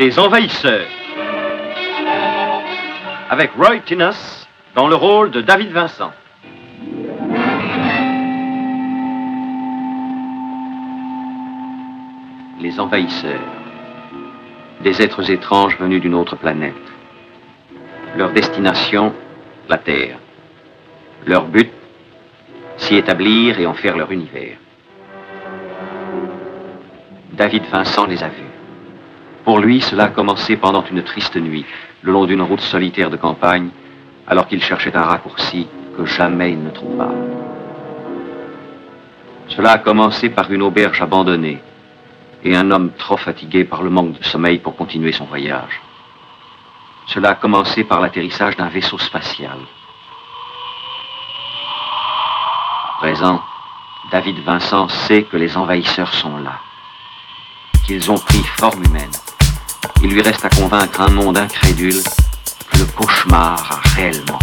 Les Envahisseurs. Avec Roy Tinnes dans le rôle de David Vincent. Les Envahisseurs. Des êtres étranges venus d'une autre planète. Leur destination, la Terre. Leur but, s'y établir et en faire leur univers. David Vincent les a vus. Pour lui, cela a commencé pendant une triste nuit, le long d'une route solitaire de campagne, alors qu'il cherchait un raccourci que jamais il ne trouva. Cela a commencé par une auberge abandonnée et un homme trop fatigué par le manque de sommeil pour continuer son voyage. Cela a commencé par l'atterrissage d'un vaisseau spatial. À présent, David Vincent sait que les envahisseurs sont là, qu'ils ont pris forme humaine. Il lui reste à convaincre un monde incrédule que le cauchemar a réellement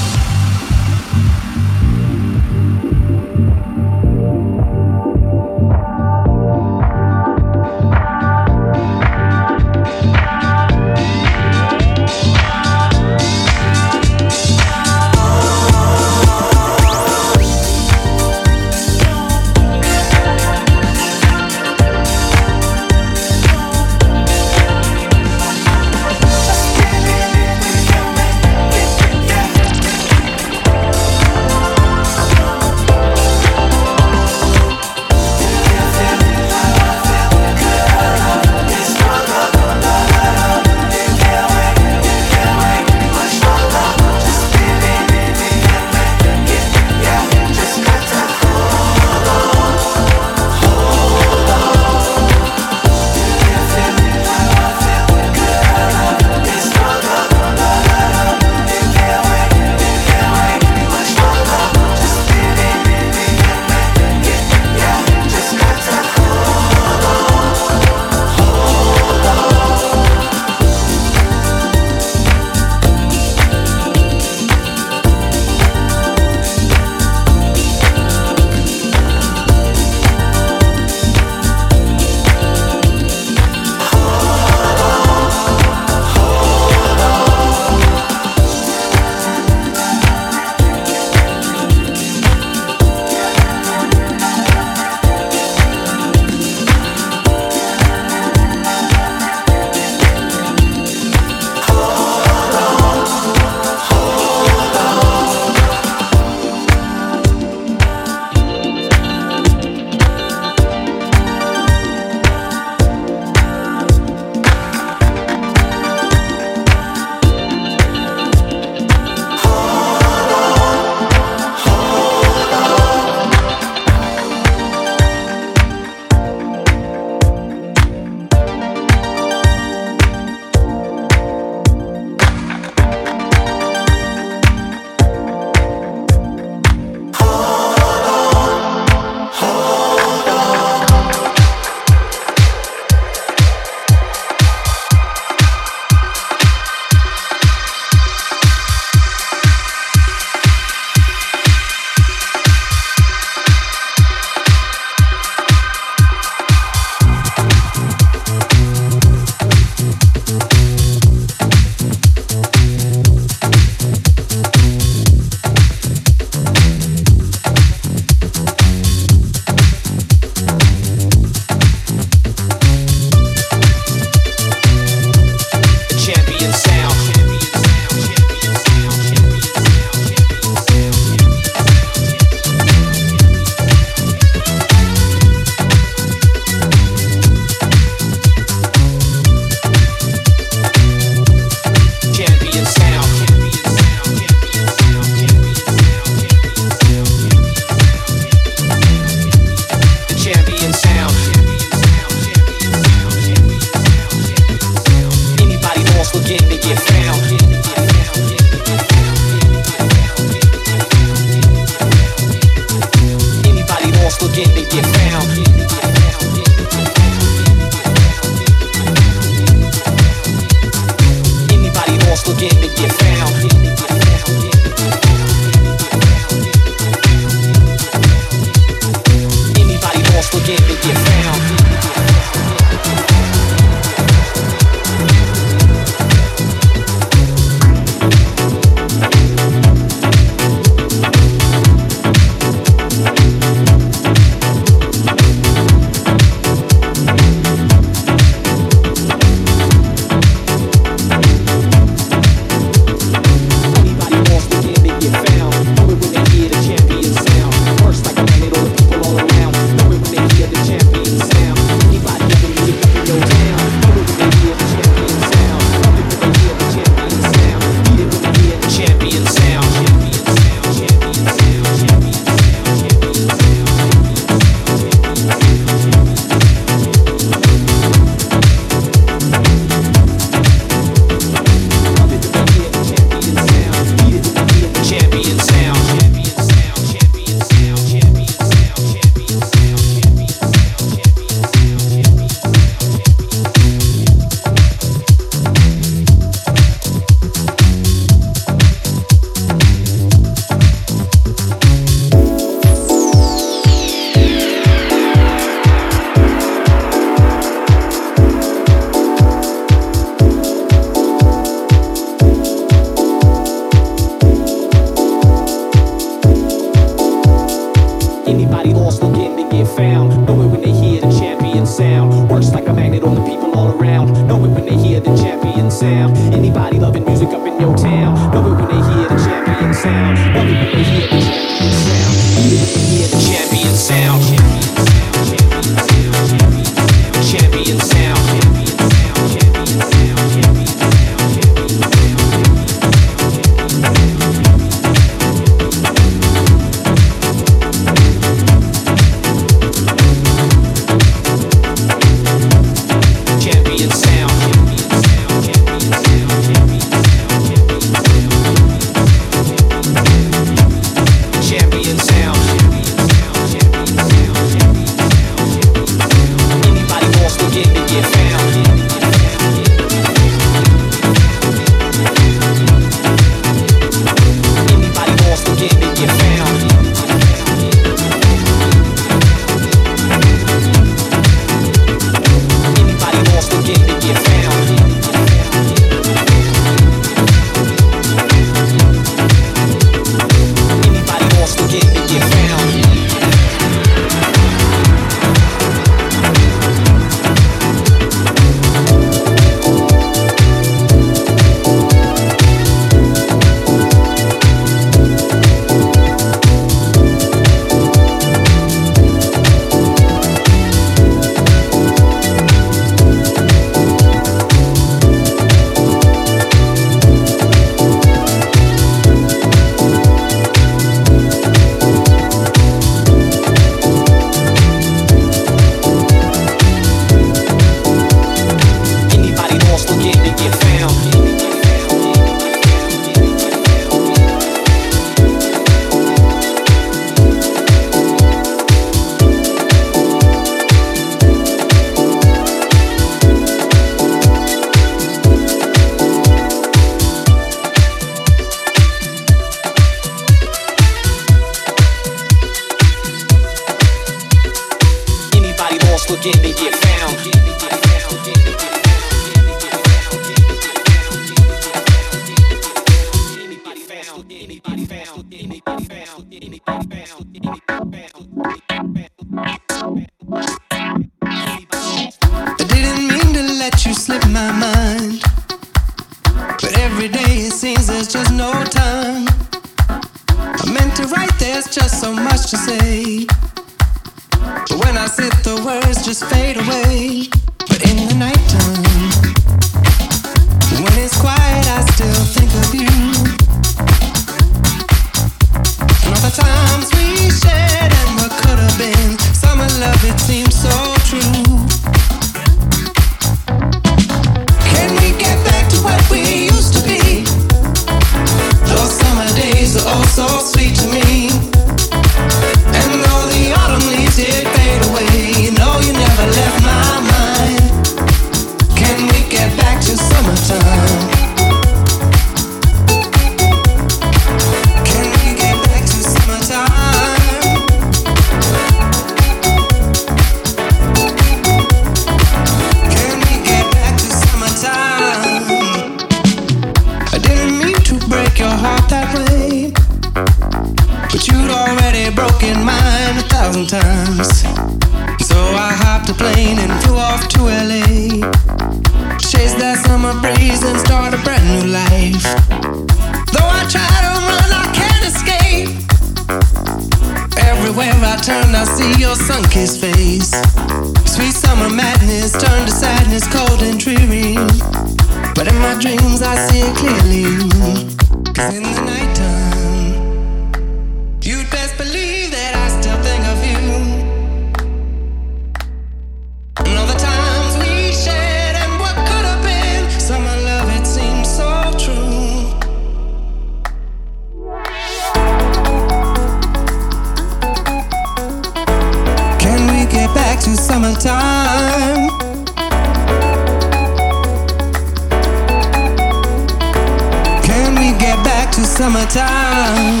time.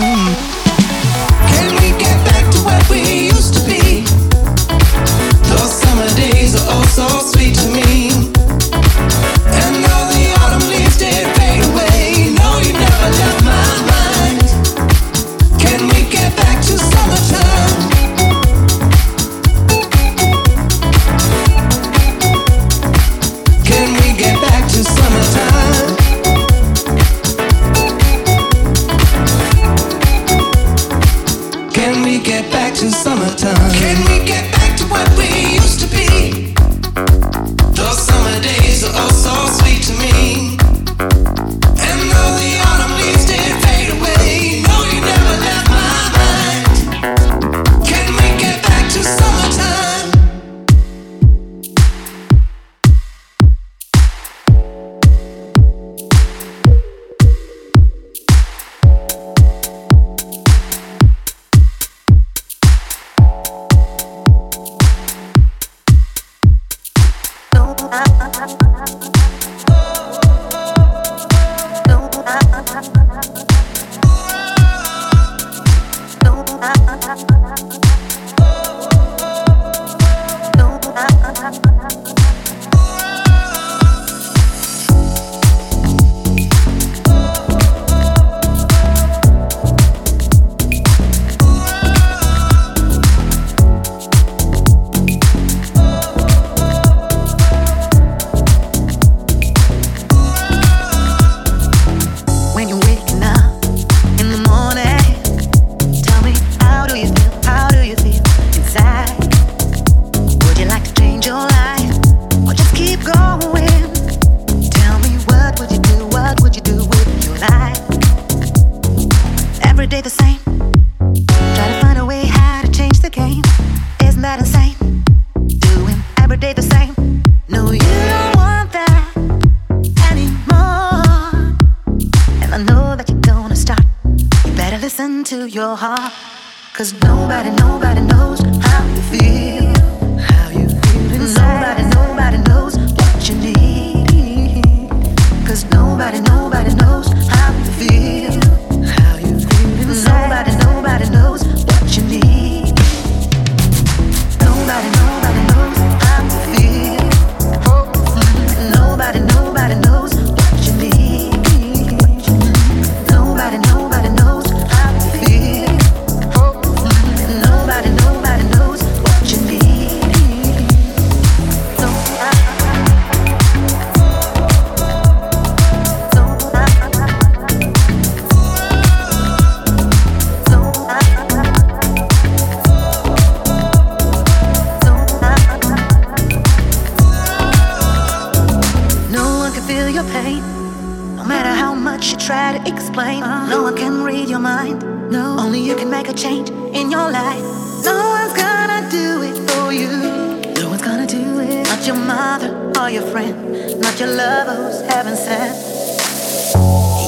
Not your mother or your friend, not your lover who's heaven sent.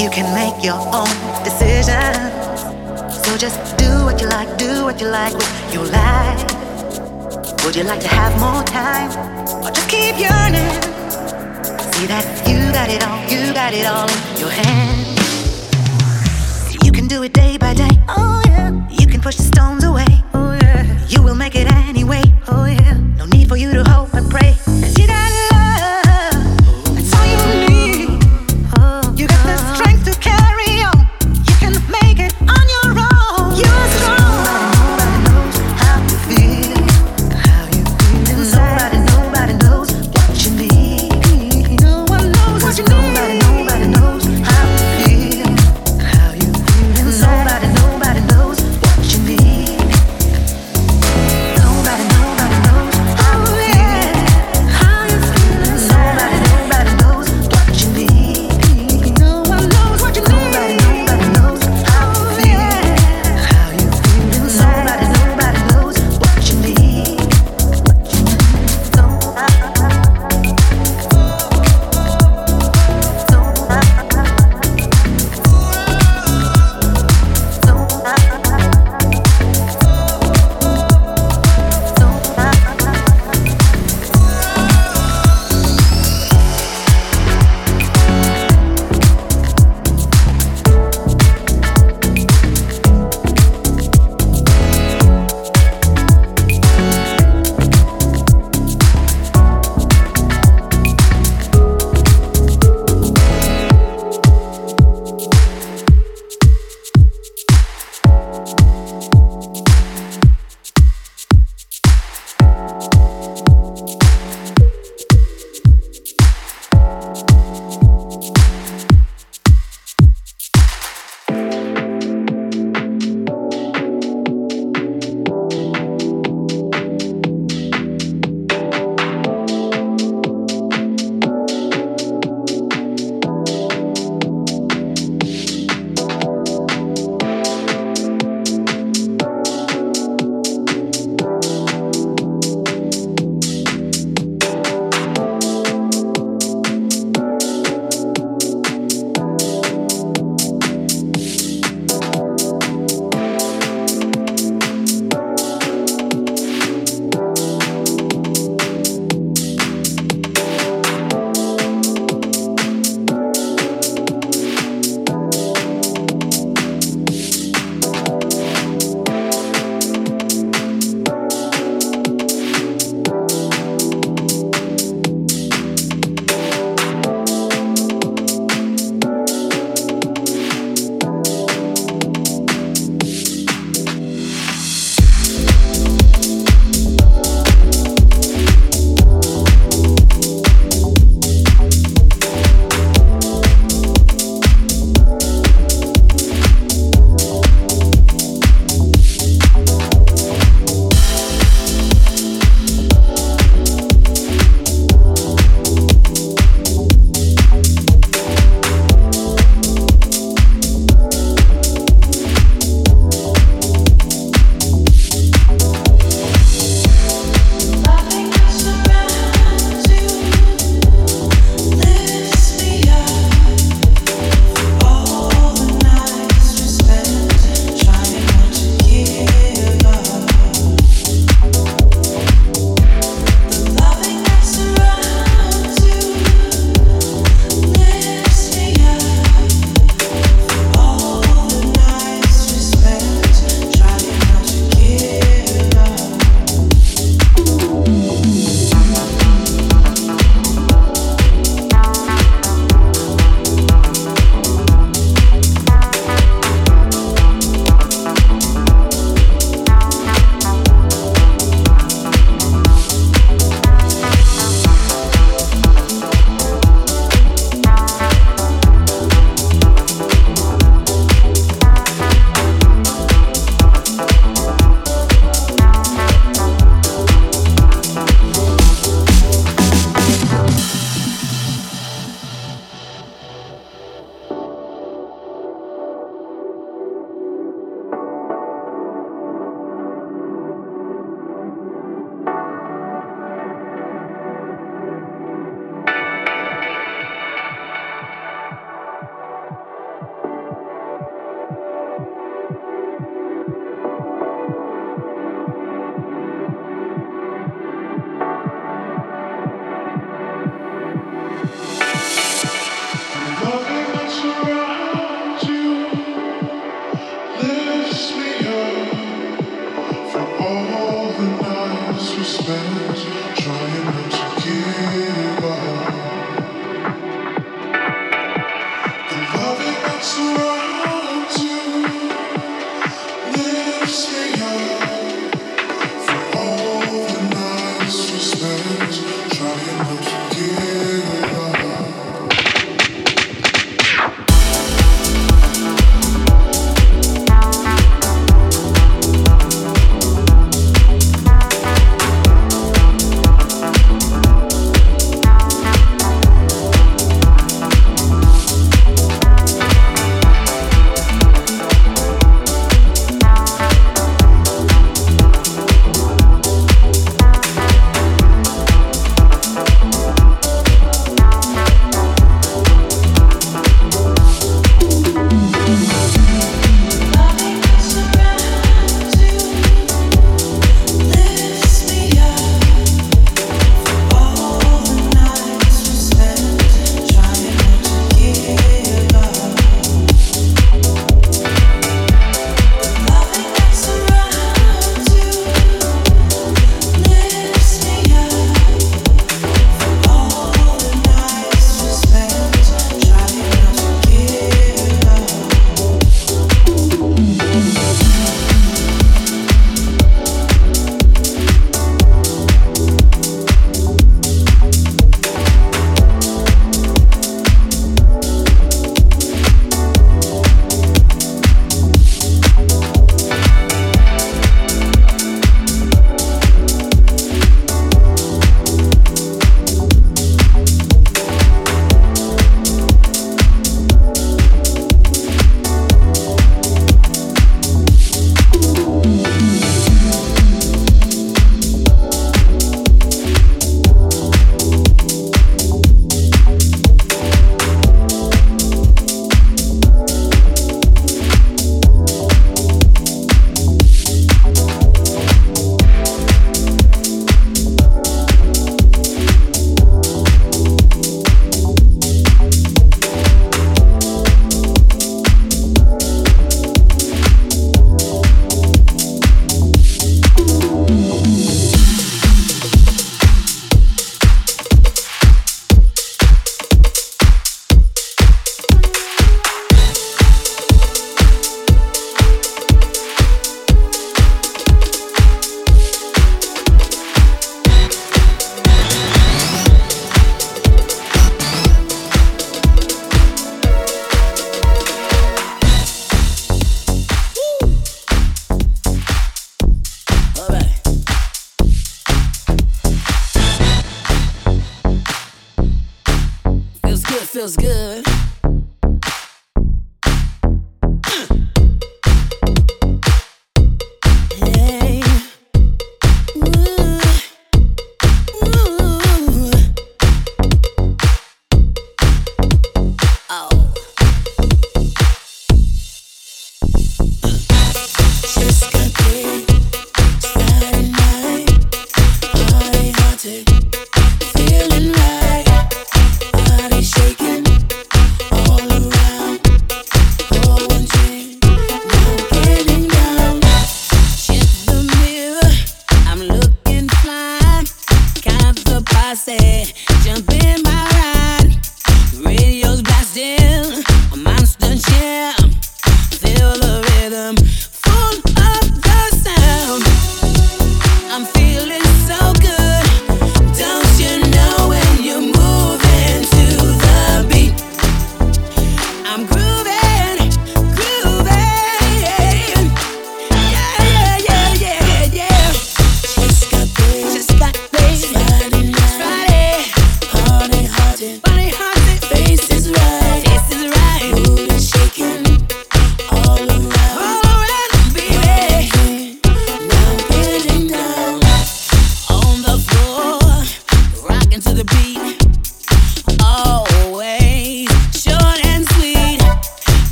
You can make your own decisions. So just do what you like, do what you like with your life. Would you like to have more time? Or just keep yearning? See that you got it all, you got it all in your hands. You can do it day by day. Oh yeah. You can push the stones away.